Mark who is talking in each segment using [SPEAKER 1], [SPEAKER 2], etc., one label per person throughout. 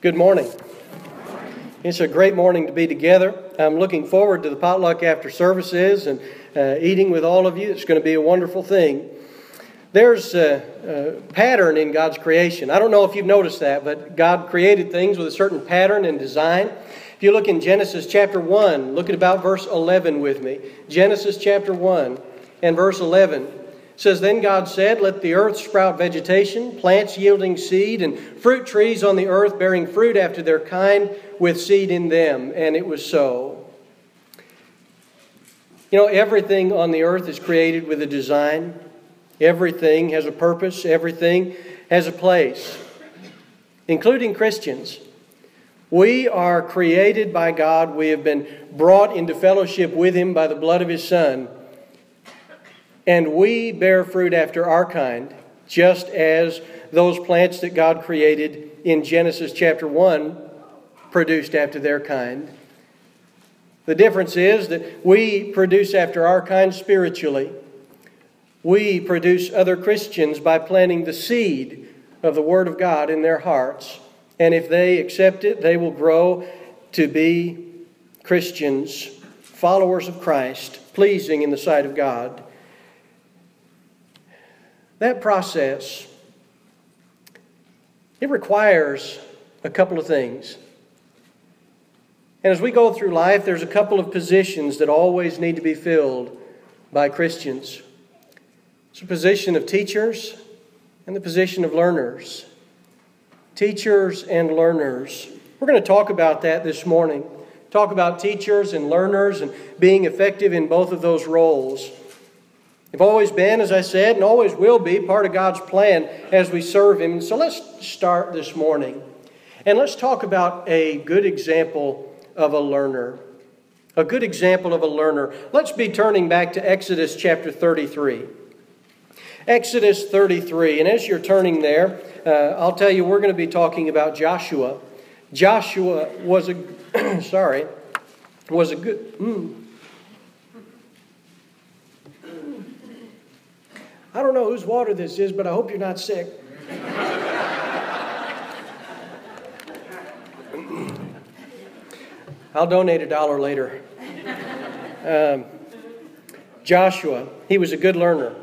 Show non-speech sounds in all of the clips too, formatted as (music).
[SPEAKER 1] Good morning. It's a great morning to be together. I'm looking forward to the potluck after services and uh, eating with all of you. It's going to be a wonderful thing. There's a, a, pattern in God's creation. I don't know if you've noticed that, but God created things with a certain pattern and design. If you look in Genesis chapter 1, look at about verse 11 with me. Genesis chapter 1 and verse 11 says, Then God said, Let the earth sprout vegetation, plants yielding seed, and fruit trees on the earth bearing fruit after their kind, with seed in them. And it was so. You know, everything on the earth is created with a design, everything has a purpose, everything has a place, including Christians. We are created by God. We have been brought into fellowship with Him by the blood of His Son and we bear fruit after our kind, just as those plants that God created in Genesis chapter 1 produced after their kind. The difference is that we produce after our kind spiritually. We produce other Christians by planting the seed of the Word of God in their hearts. And if they accept it, they will grow to be Christians, followers of Christ, pleasing in the sight of God. That process, it requires a couple of things. And as we go through life, there's a couple of positions that always need to be filled by Christians. It's a position of teachers and the position of learners. Teachers and learners. We're going to talk about that this morning. Talk about teachers and learners and being effective in both of those roles. They've always been, as I said, and always will be part of God's plan as we serve Him. So let's start this morning. And let's talk about a good example of a learner. A good example of a learner. Let's be turning back to Exodus chapter 33. Exodus 33. And as you're turning there, uh, I'll tell you we're going to be talking about Joshua. Joshua was a, (clears throat) sorry, was a good, mm, I don't know whose water this is, but I hope you're not sick. I'll donate a dollar later. Um, Joshua, he was a good learner.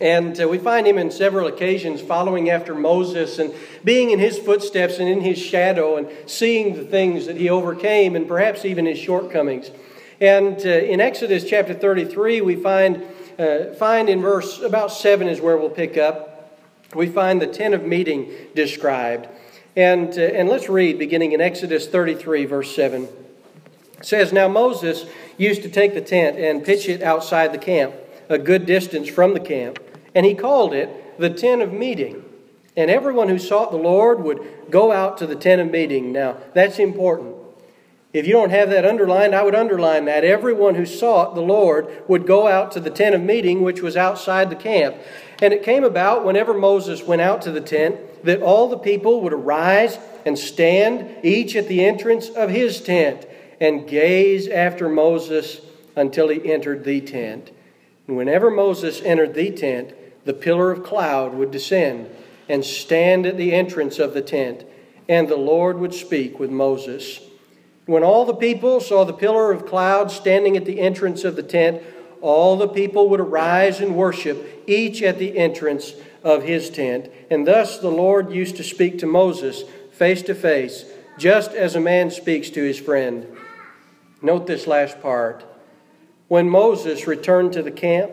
[SPEAKER 1] And uh, we find him in several occasions following after Moses and being in his footsteps and in his shadow and seeing the things that he overcame and perhaps even his shortcomings. And uh, in Exodus chapter 33, we find uh, find in verse about 7 is where we'll pick up. We find the tent of meeting described. And, uh, and let's read beginning in Exodus 33, verse 7. It says, Now Moses used to take the tent and pitch it outside the camp, a good distance from the camp. And he called it the tent of meeting. And everyone who sought the Lord would go out to the tent of meeting. Now, that's important. If you don't have that underlined, I would underline that. Everyone who sought the Lord would go out to the tent of meeting, which was outside the camp. And it came about whenever Moses went out to the tent that all the people would arise and stand, each at the entrance of his tent, and gaze after Moses until he entered the tent. And whenever Moses entered the tent, the pillar of cloud would descend and stand at the entrance of the tent, and the Lord would speak with Moses. When all the people saw the pillar of cloud standing at the entrance of the tent, all the people would arise and worship, each at the entrance of his tent. And thus the Lord used to speak to Moses face to face, just as a man speaks to his friend. Note this last part. When Moses returned to the camp,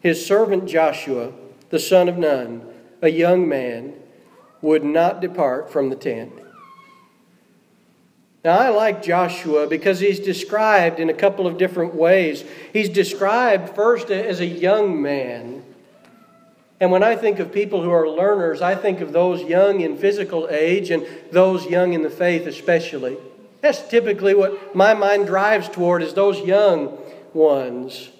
[SPEAKER 1] his servant Joshua, the son of Nun, a young man, would not depart from the tent. Now, I like Joshua because he's described in a couple of different ways. He's described first as a young man. And when I think of people who are learners, I think of those young in physical age and those young in the faith, especially. That's typically what my mind drives toward is those young ones.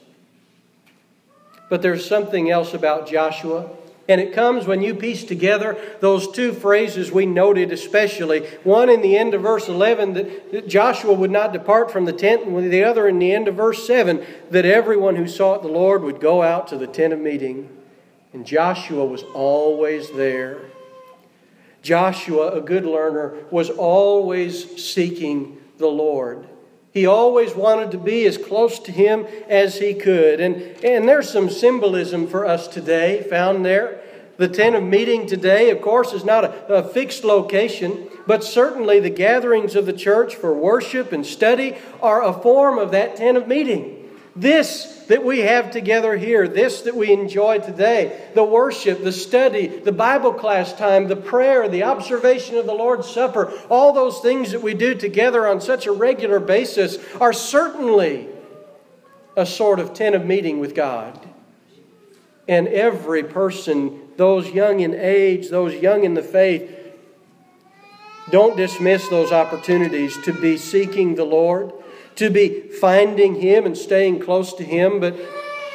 [SPEAKER 1] But there's something else about Joshua. And it comes when you piece together those two phrases we noted especially. One in the end of verse 11 that Joshua would not depart from the tent, and the other in the end of verse 7 that everyone who sought the Lord would go out to the tent of meeting. And Joshua was always there. Joshua, a good learner, was always seeking the Lord. He always wanted to be as close to Him as he could. And, and there's some symbolism for us today found there. The tent of meeting today, of course, is not a, a fixed location, but certainly the gatherings of the church for worship and study are a form of that tent of meeting. This that we have together here, this that we enjoy today, the worship, the study, the Bible class time, the prayer, the observation of the Lord's Supper, all those things that we do together on such a regular basis are certainly a sort of tent of meeting with God. And every person, those young in age, those young in the faith, don't dismiss those opportunities to be seeking the Lord to be finding Him and staying close to Him, but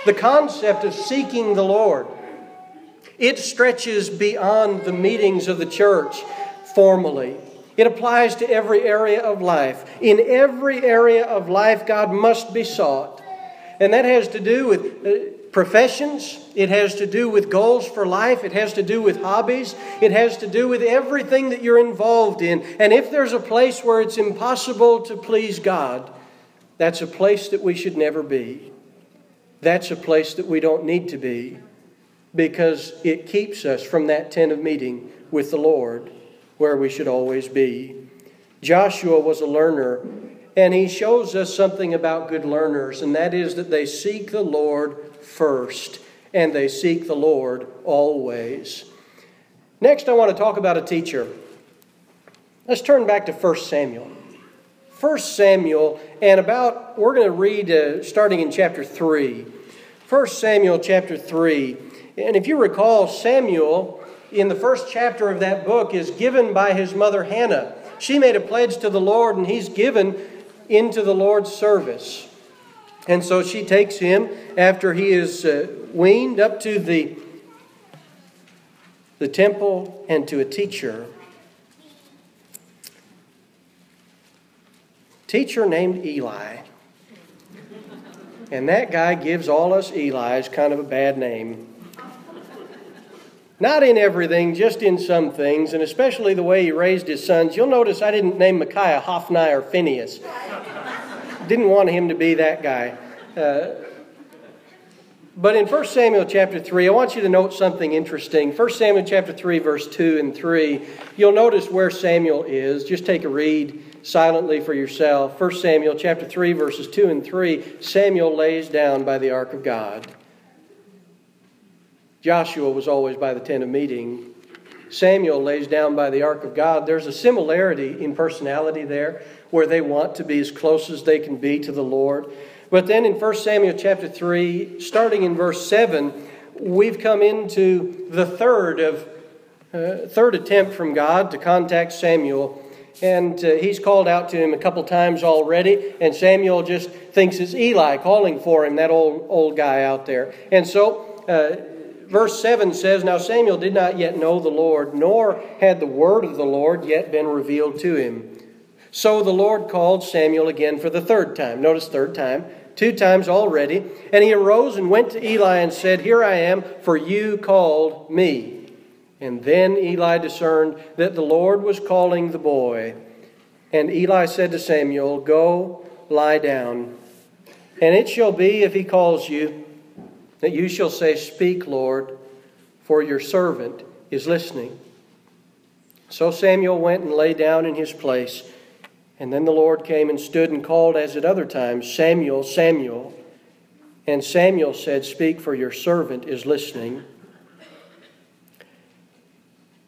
[SPEAKER 1] the concept of seeking the Lord, it stretches beyond the meetings of the church formally. It applies to every area of life. In every area of life, God must be sought. And that has to do with uh, professions, it has to do with goals for life, it has to do with hobbies, it has to do with everything that you're involved in. And if there's a place where it's impossible to please God, that's a place that we should never be. That's a place that we don't need to be because it keeps us from that tent of meeting with the Lord where we should always be. Joshua was a learner, and he shows us something about good learners, and that is that they seek the Lord first, and they seek the Lord always. Next, I want to talk about a teacher. Let's turn back to 1 Samuel. 1 Samuel, and about, we're going to read uh, starting in chapter 3. 1 Samuel chapter 3. And if you recall, Samuel, in the first chapter of that book, is given by his mother Hannah. She made a pledge to the Lord, and he's given into the Lord's service. And so she takes him after he is uh, weaned up to the, the temple and to a teacher. teacher named Eli. And that guy gives all us Eli's kind of a bad name. Not in everything, just in some things, and especially the way he raised his sons. You'll notice I didn't name Micaiah Hophni or Phineas. Didn't want him to be that guy. Uh, but in 1 Samuel chapter 3, I want you to note something interesting. 1 Samuel chapter 3, verse 2 and 3, you'll notice where Samuel is. Just take a read silently for yourself. 1 Samuel chapter 3 verses 2 and 3, Samuel lays down by the ark of God. Joshua was always by the tent of meeting. Samuel lays down by the ark of God. There's a similarity in personality there where they want to be as close as they can be to the Lord. But then in 1 Samuel chapter 3, starting in verse 7, we've come into the third of uh, third attempt from God to contact Samuel and uh, he's called out to him a couple times already, and Samuel just thinks it's Eli calling for him, that old, old guy out there. And so, uh, verse 7 says Now Samuel did not yet know the Lord, nor had the word of the Lord yet been revealed to him. So the Lord called Samuel again for the third time. Notice, third time. Two times already. And he arose and went to Eli and said, Here I am, for you called me. And then Eli discerned that the Lord was calling the boy. And Eli said to Samuel, Go, lie down. And it shall be, if he calls you, that you shall say, Speak, Lord, for your servant is listening. So Samuel went and lay down in his place. And then the Lord came and stood and called, as at other times, Samuel, Samuel. And Samuel said, Speak, for your servant is listening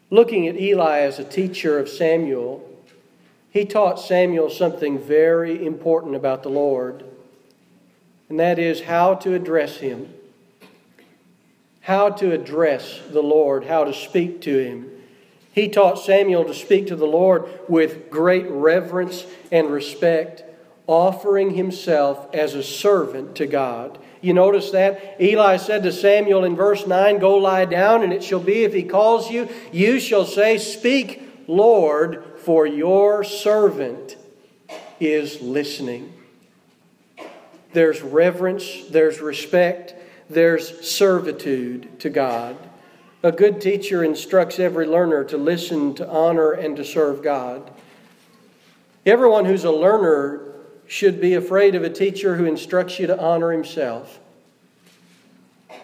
[SPEAKER 1] looking at Eli as a teacher of Samuel, he taught Samuel something very important about the Lord, and that is how to address him. How to address the Lord, how to speak to him. He taught Samuel to speak to the Lord with great reverence and respect, offering himself as a servant to God. You notice that? Eli said to Samuel in verse 9, Go lie down, and it shall be if he calls you, you shall say, Speak, Lord, for your servant is listening. There's reverence, there's respect, there's servitude to God. A good teacher instructs every learner to listen, to honor, and to serve God. Everyone who's a learner should be afraid of a teacher who instructs you to honor himself.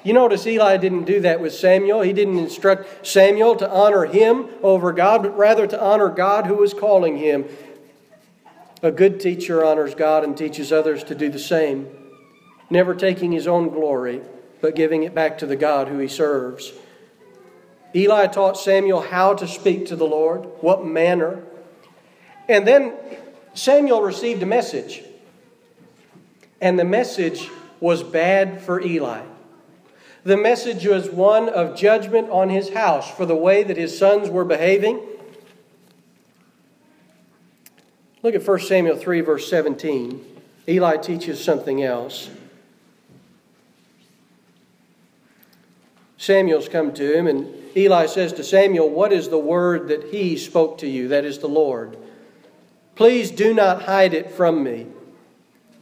[SPEAKER 1] You notice Eli didn't do that with Samuel. He didn't instruct Samuel to honor him over God, but rather to honor God who was calling him. A good teacher honors God and teaches others to do the same, never taking his own glory, but giving it back to the God who he serves. Eli taught Samuel how to speak to the Lord, what manner. And then Samuel received a message. And the message was bad for Eli. The message was one of judgment on his house for the way that his sons were behaving. Look at 1 Samuel 3, verse 17. Eli teaches something else. Samuel's come to him, and Eli says to Samuel, What is the word that he spoke to you? That is the Lord. Please do not hide it from me.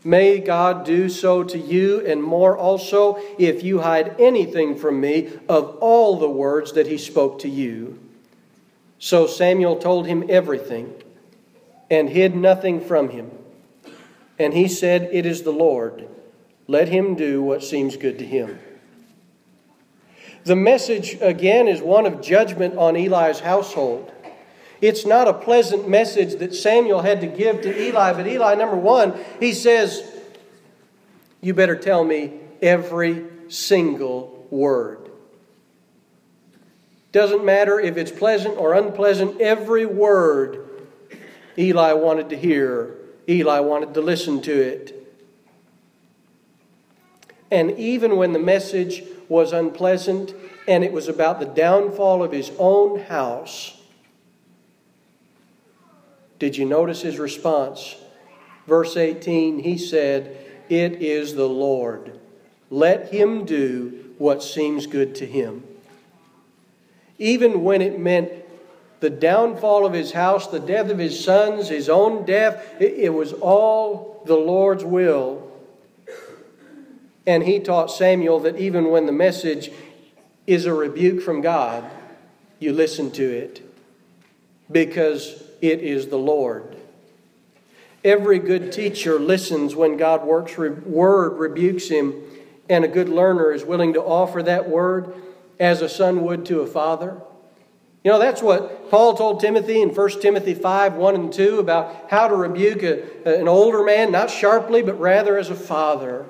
[SPEAKER 1] May God do so to you and more also if you hide anything from me of all the words that he spoke to you. So Samuel told him everything and hid nothing from him. And he said, It is the Lord. Let him do what seems good to him. The message, again, is one of judgment on Eli's household. It's not a pleasant message that Samuel had to give to Eli, but Eli, number one, he says, You better tell me every single word. Doesn't matter if it's pleasant or unpleasant, every word Eli wanted to hear, Eli wanted to listen to it. And even when the message was unpleasant and it was about the downfall of his own house, did you notice his response? Verse 18, he said, It is the Lord. Let him do what seems good to him. Even when it meant the downfall of his house, the death of his sons, his own death, it, was all the Lord's will. And he taught Samuel that even when the message is a rebuke from God, you listen to it because it is the Lord. Every good teacher listens when God's word rebukes him, and a good learner is willing to offer that word as a son would to a father. You know, that's what Paul told Timothy in 1 Timothy 5 1 and 2 about how to rebuke a, an older man, not sharply, but rather as a father.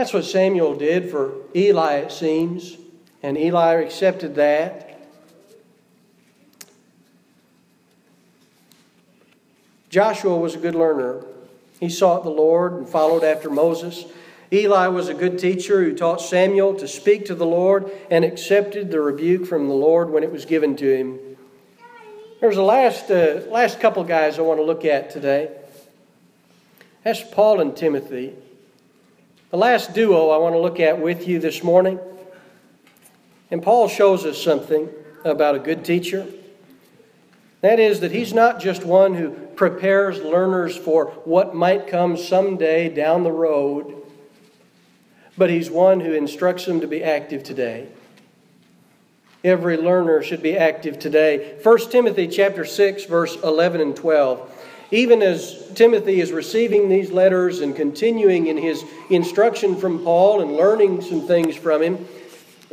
[SPEAKER 1] That's what Samuel did for Eli, it seems, and Eli accepted that. Joshua was a good learner. He sought the Lord and followed after Moses. Eli was a good teacher who taught Samuel to speak to the Lord and accepted the rebuke from the Lord when it was given to him. There's a last, uh, last couple guys I want to look at today. That's Paul and Timothy. The last duo I want to look at with you this morning. And Paul shows us something about a good teacher. That is, that he's not just one who prepares learners for what might come someday down the road, but he's one who instructs them to be active today. Every learner should be active today. 1 Timothy chapter 6 verse 11 and 12. Even as Timothy is receiving these letters and continuing in his instruction from Paul and learning some things from him,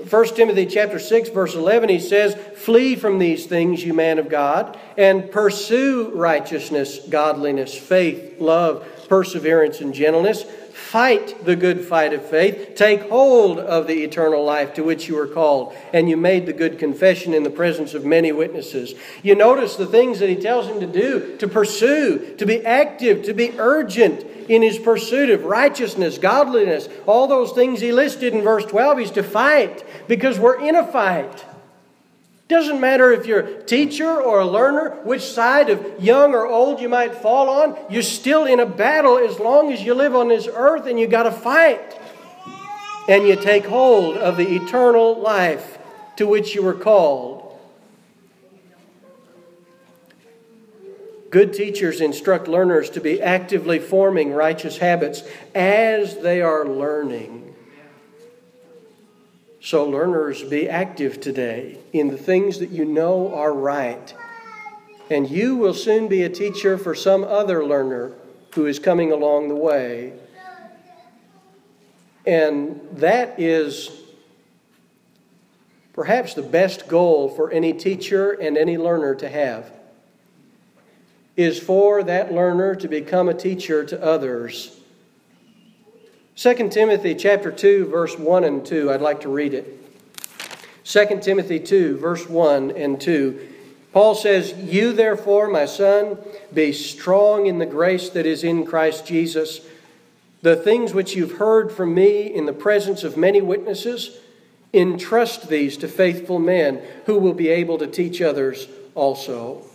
[SPEAKER 1] 1 Timothy chapter 6 verse 11 he says, "Flee from these things, you man of God, and pursue righteousness, godliness, faith, love, perseverance and gentleness. Fight the good fight of faith. Take hold of the eternal life to which you were called, and you made the good confession in the presence of many witnesses." You notice the things that he tells him to do, to pursue, to be active, to be urgent, in his pursuit of righteousness, godliness, all those things he listed in verse 12. He's to fight because we're in a fight. Doesn't matter if you're a teacher or a learner, which side of young or old you might fall on, you're still in a battle as long as you live on this earth and you got to fight. And you take hold of the eternal life to which you were called. Good teachers instruct learners to be actively forming righteous habits as they are learning. So, learners, be active today in the things that you know are right. And you will soon be a teacher for some other learner who is coming along the way. And that is perhaps the best goal for any teacher and any learner to have is for that learner to become a teacher to others 2 Timothy chapter 2 verse 1 and 2 I'd like to read it. 2 Timothy 2 verse 1 and 2 Paul says you therefore my son be strong in the grace that is in Christ Jesus. The things which you've heard from me in the presence of many witnesses entrust these to faithful men who will be able to teach others also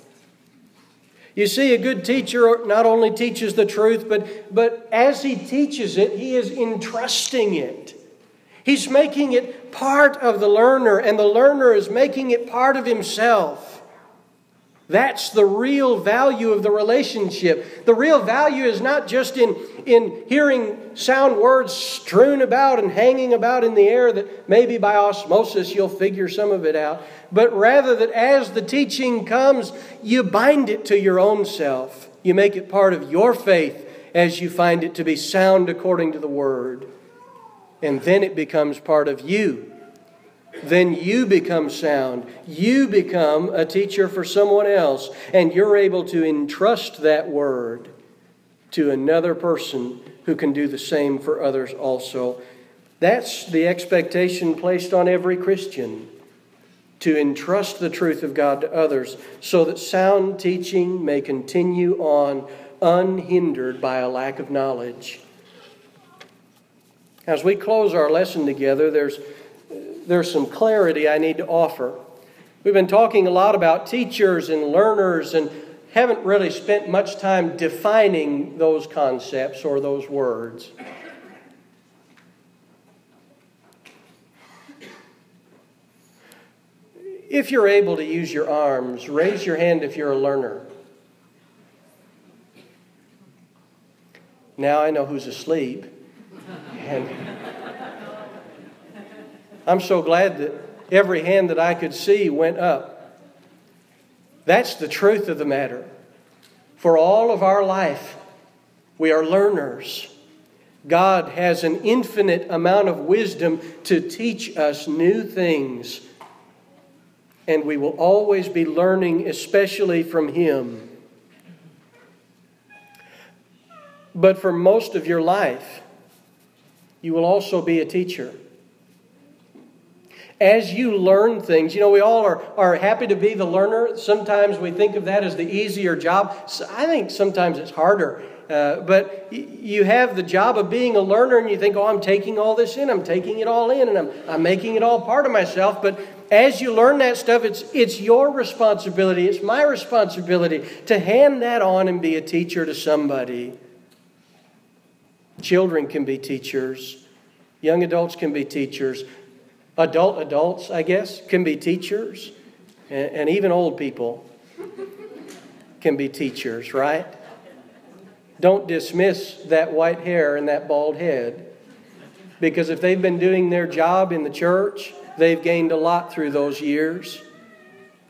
[SPEAKER 1] you see, a good teacher not only teaches the truth, but, but as he teaches it, he is entrusting it. He's making it part of the learner, and the learner is making it part of himself. That's the real value of the relationship. The real value is not just in, in hearing sound words strewn about and hanging about in the air that maybe by osmosis you'll figure some of it out, but rather that as the teaching comes, you bind it to your own self. You make it part of your faith as you find it to be sound according to the Word. And then it becomes part of you then you become sound. You become a teacher for someone else, and you're able to entrust that word to another person who can do the same for others also. That's the expectation placed on every Christian to entrust the truth of God to others so that sound teaching may continue on unhindered by a lack of knowledge. As we close our lesson together, there's there's some clarity I need to offer. We've been talking a lot about teachers and learners and haven't really spent much time defining those concepts or those words. If you're able to use your arms, raise your hand if you're a learner. Now I know who's asleep. (laughs) And I'm so glad that every hand that I could see went up. That's the truth of the matter. For all of our life, we are learners. God has an infinite amount of wisdom to teach us new things. And we will always be learning, especially from Him. But for most of your life, you will also be a teacher as you learn things, you know, we all are, are happy to be the learner. Sometimes we think of that as the easier job. So I think sometimes it's harder. Uh, but you have the job of being a learner and you think, oh, I'm taking all this in, I'm taking it all in, and I'm, I'm making it all part of myself. But as you learn that stuff, it's, it's your responsibility, it's my responsibility to hand that on and be a teacher to somebody. Children can be teachers, young adults can be teachers. Adult adults, I guess, can be teachers, and, and even old people can be teachers, right? Don't dismiss that white hair and that bald head. Because if they've been doing their job in the church, they've gained a lot through those years,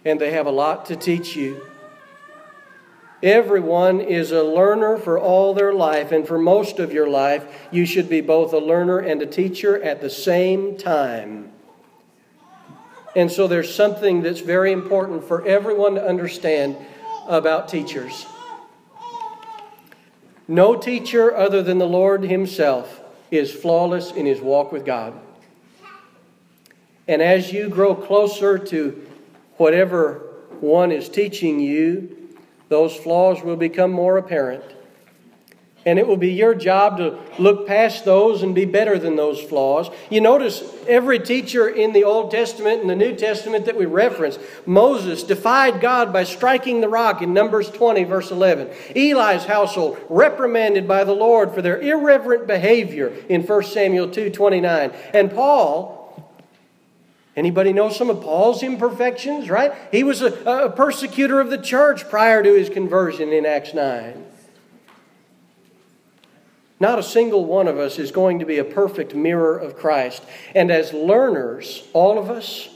[SPEAKER 1] and they have a lot to teach you. Everyone is a learner for all their life, and for most of your life, you should be both a learner and a teacher at the same time. And so there's something that's very important for everyone to understand about teachers. No teacher other than the Lord Himself is flawless in his walk with God. And as you grow closer to whatever one is teaching you, those flaws will become more apparent. And it will be your job to look past those and be better than those flaws. You notice every teacher in the Old Testament and the New Testament that we reference, Moses defied God by striking the rock in Numbers 20, verse 11. Eli's household reprimanded by the Lord for their irreverent behavior in 1 Samuel 2, 29. And Paul, Anybody know some of Paul's imperfections, right? He was a, a persecutor of the church prior to his conversion in Acts 9. Not a single one of us is going to be a perfect mirror of Christ. And as learners, all of us,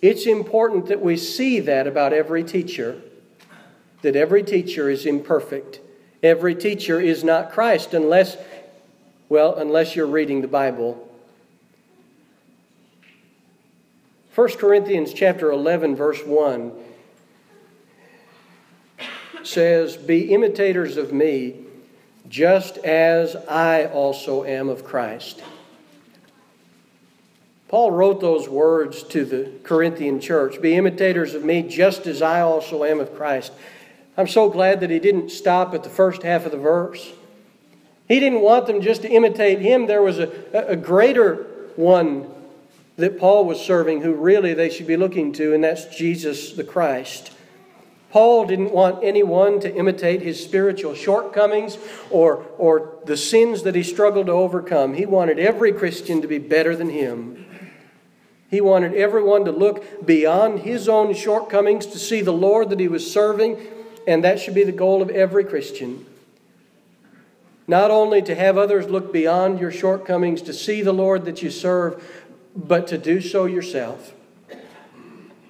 [SPEAKER 1] it's important that we see that about every teacher, that every teacher is imperfect. Every teacher is not Christ unless, well, unless you're reading the Bible. 1 Corinthians chapter 11 verse 1 says, "Be imitators of me, just as I also am of Christ." Paul wrote those words to the Corinthian church Be imitators of me, just as I also am of Christ. I'm so glad that he didn't stop at the first half of the verse. He didn't want them just to imitate him. There was a, a greater one that Paul was serving who really they should be looking to, and that's Jesus the Christ. Paul didn't want anyone to imitate his spiritual shortcomings or, or the sins that he struggled to overcome. He wanted every Christian to be better than him. He wanted everyone to look beyond his own shortcomings to see the Lord that he was serving, and that should be the goal of every Christian. Not only to have others look beyond your shortcomings to see the Lord that you serve, but to do so yourself.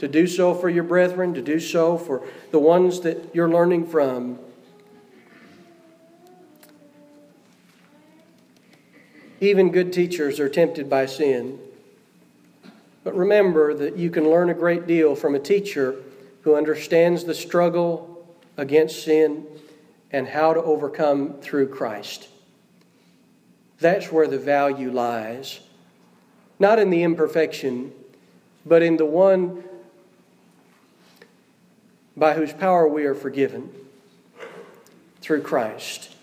[SPEAKER 1] To do so for your brethren, to do so for the ones that you're learning from. Even good teachers are tempted by sin. But remember that you can learn a great deal from a teacher who understands the struggle against sin and how to overcome through Christ. That's where the value lies not in the imperfection, but in the one by whose power we are forgiven through Christ.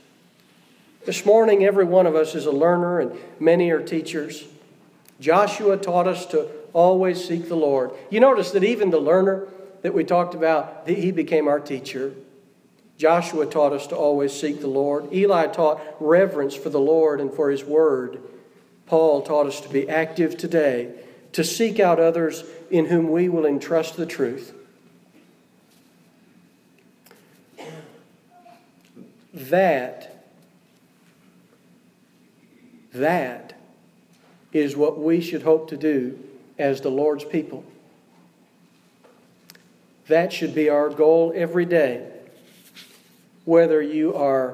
[SPEAKER 1] This morning, every one of us is a learner, and many are teachers. Joshua taught us to always seek the Lord. You notice that even the learner that we talked about, he became our teacher. Joshua taught us to always seek the Lord. Eli taught reverence for the Lord and for his word. Paul taught us to be active today, to seek out others in whom we will entrust the truth. That, that is what we should hope to do as the Lord's people. That should be our goal every day. Whether you are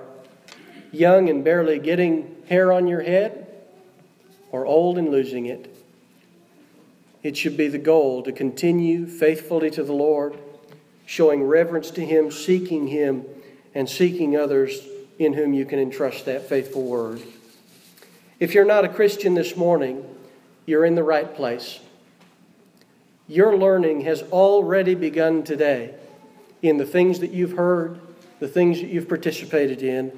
[SPEAKER 1] young and barely getting hair on your head, or old and losing it, it should be the goal to continue faithfully to the Lord, showing reverence to Him, seeking Him, and seeking others in whom you can entrust that faithful word. If you're not a Christian this morning, you're in the right place. Your learning has already begun today in the things that you've heard, the things that you've participated in.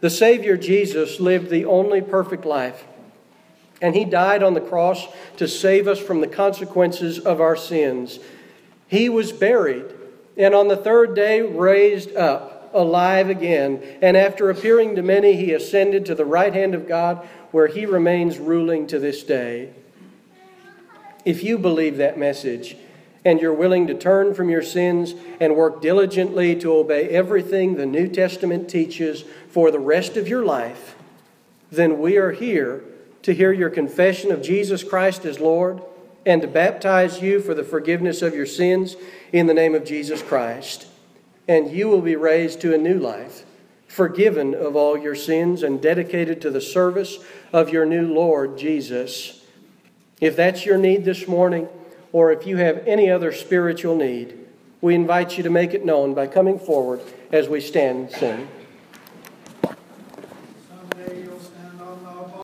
[SPEAKER 1] The Savior Jesus lived the only perfect life and he died on the cross to save us from the consequences of our sins. He was buried, and on the third day raised up, alive again. And after appearing to many, he ascended to the right hand of God, where he remains ruling to this day. If you believe that message, and you're willing to turn from your sins and work diligently to obey everything the New Testament teaches for the rest of your life, then we are here to hear your confession of Jesus Christ as Lord and to baptize you for the forgiveness of your sins in the name of Jesus Christ. And you will be raised to a new life, forgiven of all your sins and dedicated to the service of your new Lord Jesus. If that's your need this morning, or if you have any other spiritual need, we invite you to make it known by coming forward as we stand and sing.